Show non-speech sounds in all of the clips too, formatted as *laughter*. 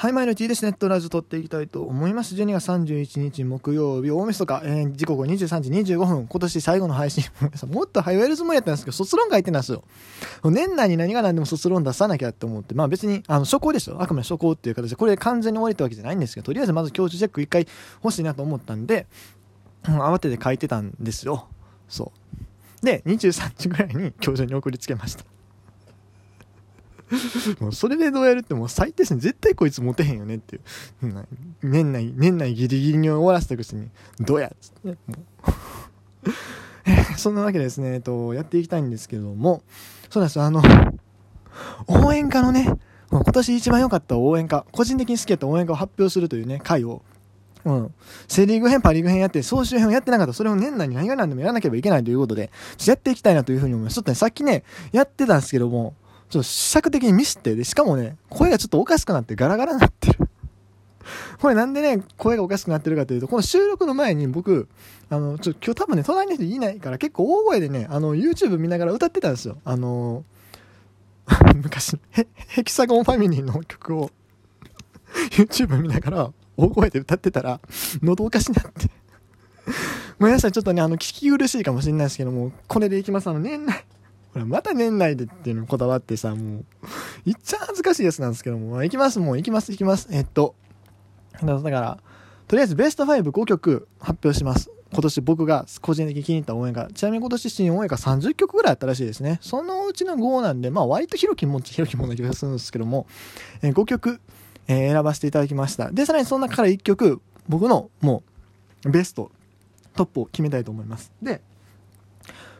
はい、毎日です。ネットラジオ撮っていきたいと思います。12月31日木曜日、大晦日、えー、時刻23時25分、今年最後の配信。*laughs* もっと早るつもりやったんですけど、卒論書いてなんですよ。年内に何が何でも卒論出さなきゃって思って、まあ別に、あの、初稿ですよ。あくまで初稿っていう形で、これ完全に終わりってわけじゃないんですけど、とりあえずまず教授チェック一回欲しいなと思ったんで、う、慌てて書いてたんですよ。そう。で、23時ぐらいに教授に送りつけました。*laughs* もうそれでどうやるってもう最低ですね。絶対こいつモテへんよねっていう。年内、年内ギリギリに終わらせたくせに、どうやっつって。もう *laughs* そんなわけでですね、えっと、やっていきたいんですけども、そうなんですあの、応援歌のね、今年一番良かった応援歌、個人的に好きやった応援歌を発表するというね、回を、うん。セリーグ編、パリーグ編やって、総集編をやってなかった。それを年内に何が何でもやらなければいけないということで、やっていきたいなというふうに思います。ちょっとね、さっきね、やってたんですけども、ちょっと試作的にミスって、で、しかもね、声がちょっとおかしくなってガラガラになってる。*laughs* これなんでね、声がおかしくなってるかというと、この収録の前に僕、あの、ちょ、今日多分ね、隣の人いないから結構大声でね、あの、YouTube 見ながら歌ってたんですよ。あの *laughs* 昔、ヘヘキサゴンファミリーの曲を *laughs* YouTube 見ながら大声で歌ってたら、喉おかしになってごめんなさい、ちょっとね、あの、聞き苦しいかもしれないですけども、これでいきます。あの、年内、ほら、また年内でっていうのこだわってさ、もう、いっちゃ恥ずかしいやつなんですけども、まあ、行きます、もう行きます、行きます。えっと、だから、とりあえずベスト55曲発表します。今年僕が個人的に気に入った応援歌。ちなみに今年新応援歌30曲ぐらいあったらしいですね。そのうちの5なんで、まあ割と広きもんち広きもんな気がするんですけども、えー、5曲、えー、選ばせていただきました。で、さらにその中から1曲、僕のもうベスト、トップを決めたいと思います。で、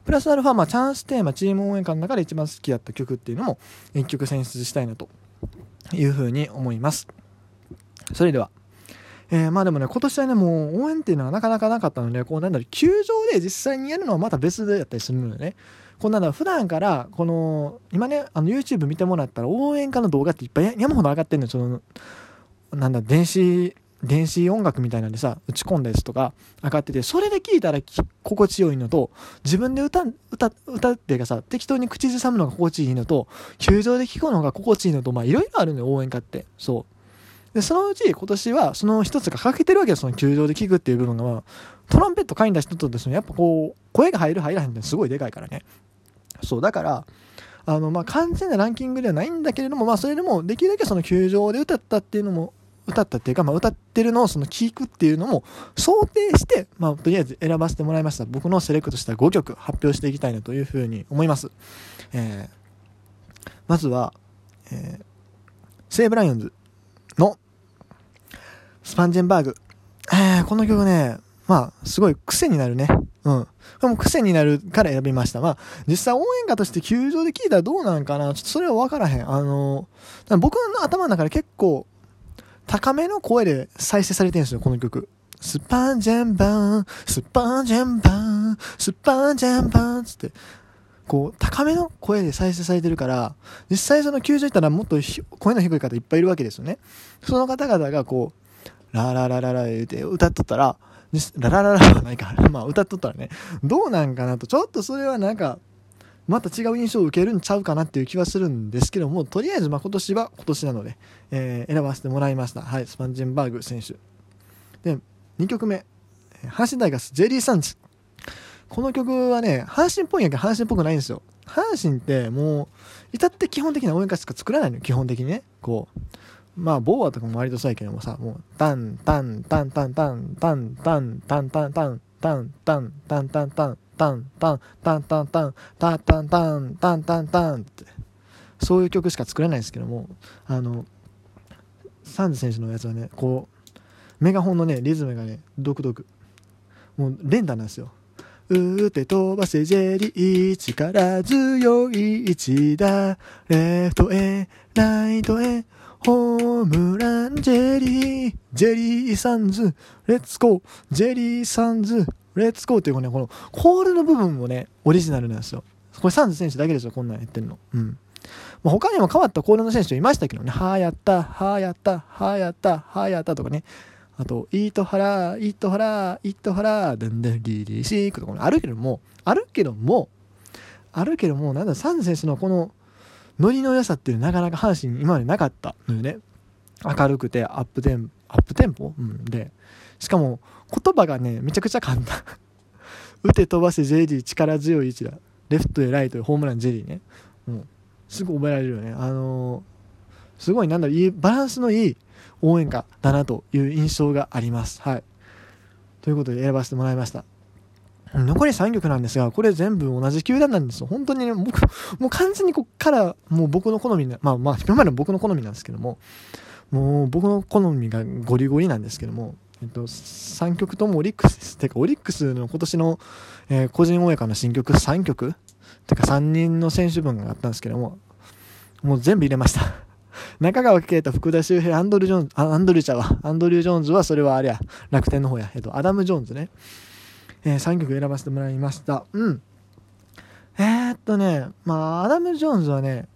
プラスアルファ、まあ、チャンステーマ、チーム応援歌の中で一番好きだった曲っていうのも、一曲選出したいなというふうに思います。それでは、えー、まあでもね、今年はね、もう応援っていうのはなかなかなかったので、こうなんだろう、球場で実際にやるのはまた別でやったりするのでね、こんなの普段から、この、今ね、あの YouTube 見てもらったら応援歌の動画っていっぱい山ほど上がってるのよ、その、なんだ、電子電子音楽みたいなんでさ、打ち込んだやつとか上がってて、それで聞いたら心地よいのと、自分で歌、歌、歌っていうかさ、適当に口ずさむのが心地いいのと、球場で聞くのが心地いいのと、まあいろいろあるのよ、応援歌って。そう。で、そのうち今年はその一つが欠けてるわけよ、その球場で聞くっていう部分が、まあ、トランペット買いんだ人とですね、やっぱこう、声が入る入らへんってすごいでかいからね。そう、だから、あの、まあ、完全なランキングではないんだけれども、まあ、それでも、できるだけその球場で歌ったっていうのも歌ったっていうか、まあ、歌ってるのをその聞くっていうのも想定して、まあ、とりあえず選ばせてもらいました。僕のセレクトした5曲発表していきたいなというふうに思います。えー、まずは、えー、セーブライオンズのスパンジェンバーグ。えー、この曲ね、まあ、すごい癖になるね。うん。でも癖になるから選びました。まあ、実際応援歌として球場で聴いたらどうなんかなちょっとそれは分からへん。あの僕の頭の中で結構、高めの声で再生されてるんですよ、この曲。スパンジェンバン、スパンジェンバン、スパンジェンバンつって、こう、高めの声で再生されてるから、実際その球場行ったらもっと声の低い方いっぱいいるわけですよね。その方々がこう、ラララララ言うて歌っとったら、ララララはないから、*laughs* まあ歌っとったらね、どうなんかなと、ちょっとそれはなんか、また違う印象を受けるんちゃうかなっていう気はするんですけども、とりあえずまあ今年は今年なので、えー、選ばせてもらいました。はい、スパンジンバーグ選手。で、2曲目、阪神大学ジェリー・サンズ。この曲はね、阪神っぽいんやけど阪神っぽくないんですよ。阪神ってもう、至って基本的な応援歌しか作らないのよ、基本的にね。こう。まあ、ボーアとかも割とそうやけどもさ、もう、タン、タン、タン、タン、タン、タン、タン、タン、タン、タン、タン、タン、タン、タン、タン、タンタンタンタンタンタンタンタンタンタンタンってそういう曲しか作れないんですけどもあのサンズ選手のやつはねこうメガホンのねリズムがね独特もう連打なんですよ打て飛ばせジェリー力強い一打レフトへライトへホームランジェリージェリーサンズレッツゴージェリーサンズレッツゴーっていうね、このコールの部分もね、オリジナルなんですよ。これサンズ選手だけですよ、こんなんやってんの。うん。まあ、他にも変わったコールの選手いましたけどね、はーやった、はーやった、はーやった、はーやったとかね。あと、イートハラー、イートハラー、イートハラー、デンデンリリシークとかあるけども、あるけども、あるけども、なんだ、サンズ選手のこの、ノリの良さっていうのはなかなか阪神今までなかったのよね。明るくてアップテンアップテンポ、うん、でしかも言葉がねめちゃくちゃ簡単。*laughs* 打て飛ばせ JD 力強い位置だ。レフトへライトへホームランジェリーね。もうすぐ覚えられるよね。あのー、すごいなんだろう。いいバランスのいい応援歌だなという印象があります。はい。ということで選ばせてもらいました。残り3曲なんですが、これ全部同じ球団なんですよ。本当にね、僕、もう完全にこっから、もう僕の好みな、まあまあ、今までの僕の好みなんですけども、もう僕の好みがゴリゴリなんですけども、えっと、3曲ともオリックスです。てか、オリックスの今年の、えー、個人応援歌の新曲3曲てか3人の選手分があったんですけども、もう全部入れました。*laughs* 中川圭太、福田周平、アンドル・ジョーンズ、アンドルちゃうわ、アンドリュー・ジョーンズはそれはあれや、楽天の方や、えっと、アダム・ジョーンズね。えー、3曲選ばせてもらいました。うん。えー、っとね、まあ、アダム・ジョーンズはね、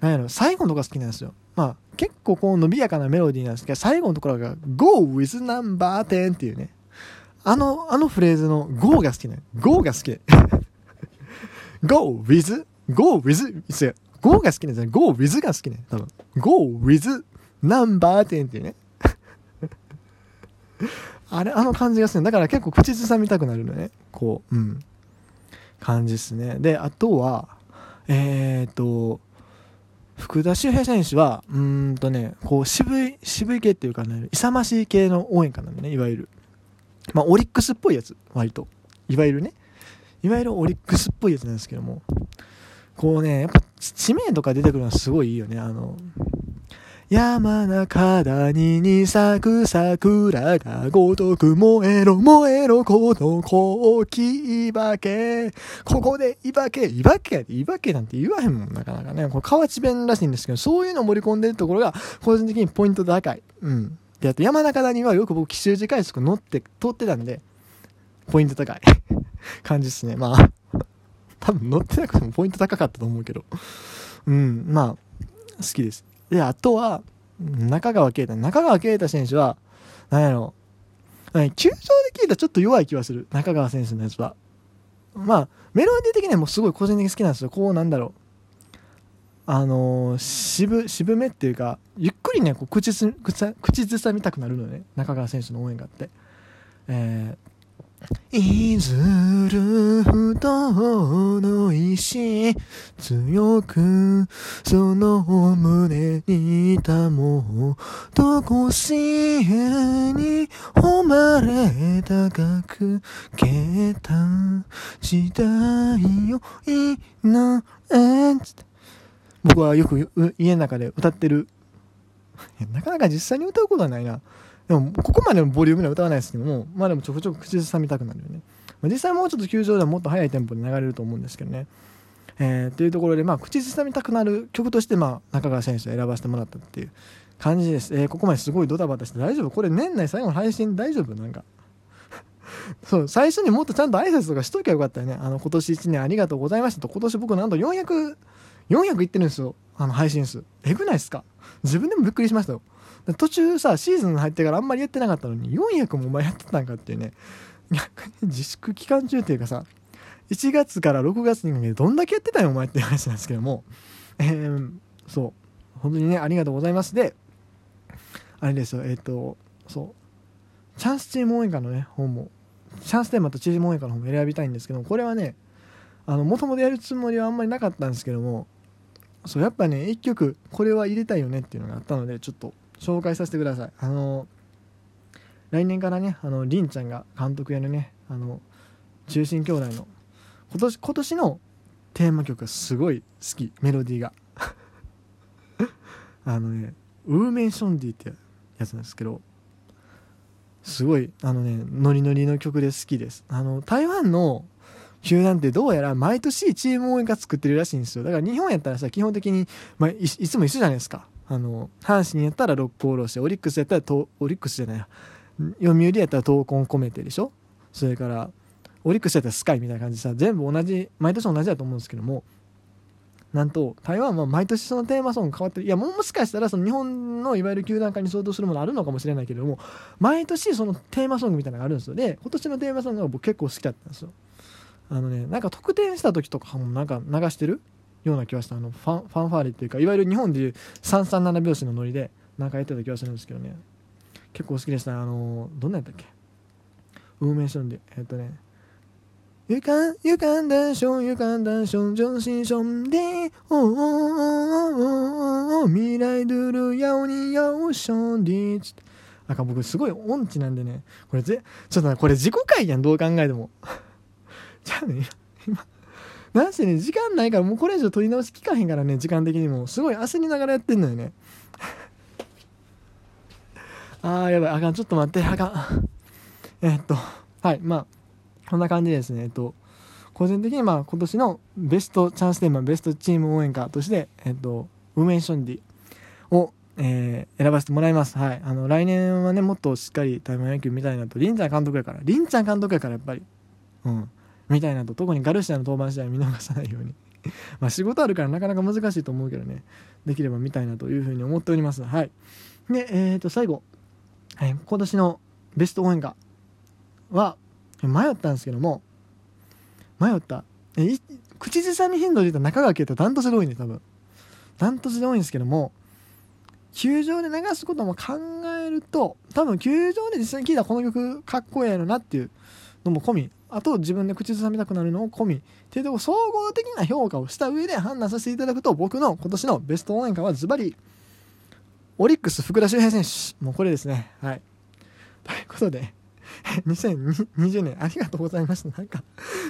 なんやろ、最後のとこが好きなんですよ。まあ、結構こう伸びやかなメロディーなんですけど、最後のところが Go with number 10っていうね。あの、あのフレーズの Go が好きね。Go が好き。*laughs* Go with, Go with, Go が好きなんですね。Go with が好きね。多分。Go with number 10っていうね。*laughs* あれ、あの感じがする。だから結構口ずさみたくなるのね。こう、うん。感じですね。で、あとは、えー、っと、福田周平選手は、うんとね、こう渋い、渋い系っていうかね、勇ましい系の応援歌なんでね、いわゆる。まあ、オリックスっぽいやつ、割と。いわゆるね。いわゆるオリックスっぽいやつなんですけども。こうね、やっぱ知名度が出てくるのはすごいいいよね。あの、山中谷に咲く桜がごとく燃えろ燃えろこの高貴化け。ここでいばけ、いばけいばけなんて言わへんもん、なかなかね。これ河内弁らしいんですけど、そういうのを盛り込んでるところが、個人的にポイント高い。うん。で、あと山中谷はよく僕、奇襲時快速乗って、通ってたんで、ポイント高い感じですね。まあ多分乗ってなくてもポイント高かったと思うけど。うん、まあ、好きです。で、あとは、中川圭太。中川圭太選手は、なんやろ、球場で聞いたらちょっと弱い気はする。中川選手のやつは。まあ、メロディー的にはもうすごい個人的に好きなんですよ。こう、なんだろう。あのー、渋、渋めっていうか、ゆっくりね、こう口ず、口ずさみたくなるのね。中川選手の応援があって。えー、いずるふとの石強くその胸にたもとこしえに誉れ高くけた時代をいなえ僕はよく家の中で歌ってる。なかなか実際に歌うことはないな。でも、ここまでのボリュームでは歌わないですけども、まあでもちょくちょく口ずさみたくなるよね。まあ、実際もうちょっと球場ではもっと速いテンポで流れると思うんですけどね。えー、というところで、まあ、口ずさみたくなる曲として、まあ、中川選手を選ばせてもらったっていう感じです。えー、ここまですごいドタバタして大丈夫？これ年内最後の配信大丈夫？なんか。*laughs* そう、最初にもっとちゃんと挨拶とかしときゃよかったよね。あの、今年1年ありがとうございましたと、今年僕なんと400、400いってるんですよ。あの、配信数。えぐないっすか？自分でもびっくりしましたよ。途中さ、シーズン入ってからあんまりやってなかったのに、400もお前やってたんかっていうね、逆に自粛期間中っていうかさ、1月から6月にかけてどんだけやってたよお前って話なんですけども、えー、そう、本当にね、ありがとうございます。で、あれですよ、えっ、ー、と、そう、チャンスチーム応援歌のね、本も、チャンステーマとチーム応援歌の本も選びたいんですけども、これはね、あの、もともとやるつもりはあんまりなかったんですけども、そう、やっぱね、1曲、これは入れたいよねっていうのがあったので、ちょっと、紹介させてください。あの来年からねあのりんちゃんが監督やるねあの中心兄弟の今年今年のテーマ曲がすごい好きメロディーが。*laughs* あのねウーメンションディってやつなんですけどすごいあのねノリノリの曲で好きです。あの台湾の球団ってどうやら毎年チーム応援が作ってるらしいんですよ。だから日本やったらさ基本的に、まあ、いつも一緒じゃないですか。あの阪神やったら六甲おろしオリックスやったらオリックスじゃない読売やったら闘魂込めてでしょ？それからオリックスやったらスカイみたいな感じでさ。全部同じ毎年同じだと思うんですけども。なんと台湾は毎年そのテーマソング変わってる。いやもしかしたらその日本のいわゆる球団化に相当するものあるのかもしれないけれども毎年そのテーマソングみたいなのがあるんですよ。で今年のテーマソングが僕結構好きだったんですよ。あのねなんか得点した時とかもなんか流してる？ような気がした。あのファンファンファーレっていうかいわゆる日本でいう337拍子のノリでなんかやってた気がするんですけどね。結構好きでした。あのどんなやったっけ？ウーメンションで。えっとね。ゆかん、ゆかんだしょん、ゆかんだしょん、ジョンシンションで、おーおーおーお未来ドゥルヤオニヤオションディーっ。なんか僕すごい音痴なんでね、これぜ、ちょっと、これ自己回やん、どう考えても。*laughs* じゃあね、今、なんせね、時間ないから、もうこれ以上取り直し聞かへんからね、時間的にも。すごい焦りながらやってんのよね。*laughs* あー、やばい、あかん、ちょっと待って、あかん。えっと、はい、まあ、こんな感じでですね、えっと、個人的にまあ今年のベストチャンステーマ、ベストチーム応援歌として、えっと、ウメンションディを、えー、選ばせてもらいます。はい。あの、来年はね、もっとしっかり台湾野球見たいなと、りんちゃん監督やから、りんちゃん監督やからやっぱり、うん、見たいなと、特にガルシアの登板試合見逃さないように。*laughs* まあ仕事あるからなかなか難しいと思うけどね、できれば見たいなというふうに思っております。はい。で、えっ、ー、と、最後、はい、今年のベスト応援歌は、迷ったんですけども迷ったえ口ずさみ頻度で言ったら中川家ってダントツで多いんで多分ダントツで多いんですけども球場で流すことも考えると多分球場で実際に聴いたこの曲かっこええのなっていうのも込みあと自分で口ずさみたくなるのを込みっていうところ総合的な評価をした上で判断させていただくと僕の今年のベスト応援歌はズバリオリックス福田周平選手もうこれですねはいということで *laughs* 2020年ありがとうございました。なんか、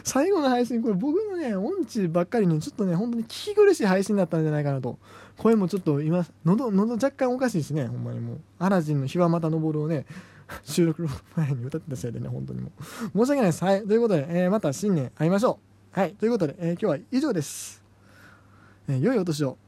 最後の配信、これ僕のね、音痴ばっかりに、ちょっとね、本当に聞き苦しい配信だったんじゃないかなと。声もちょっと今、喉、喉若干おかしいですね、ほんまにもう。アラジンの日はまた昇るをね、*laughs* 収録の前に歌ってたせいでね、本当にもう。申し訳ないです。はい。ということで、えー、また新年会いましょう。はい。ということで、えー、今日は以上です。えー、良いお年を。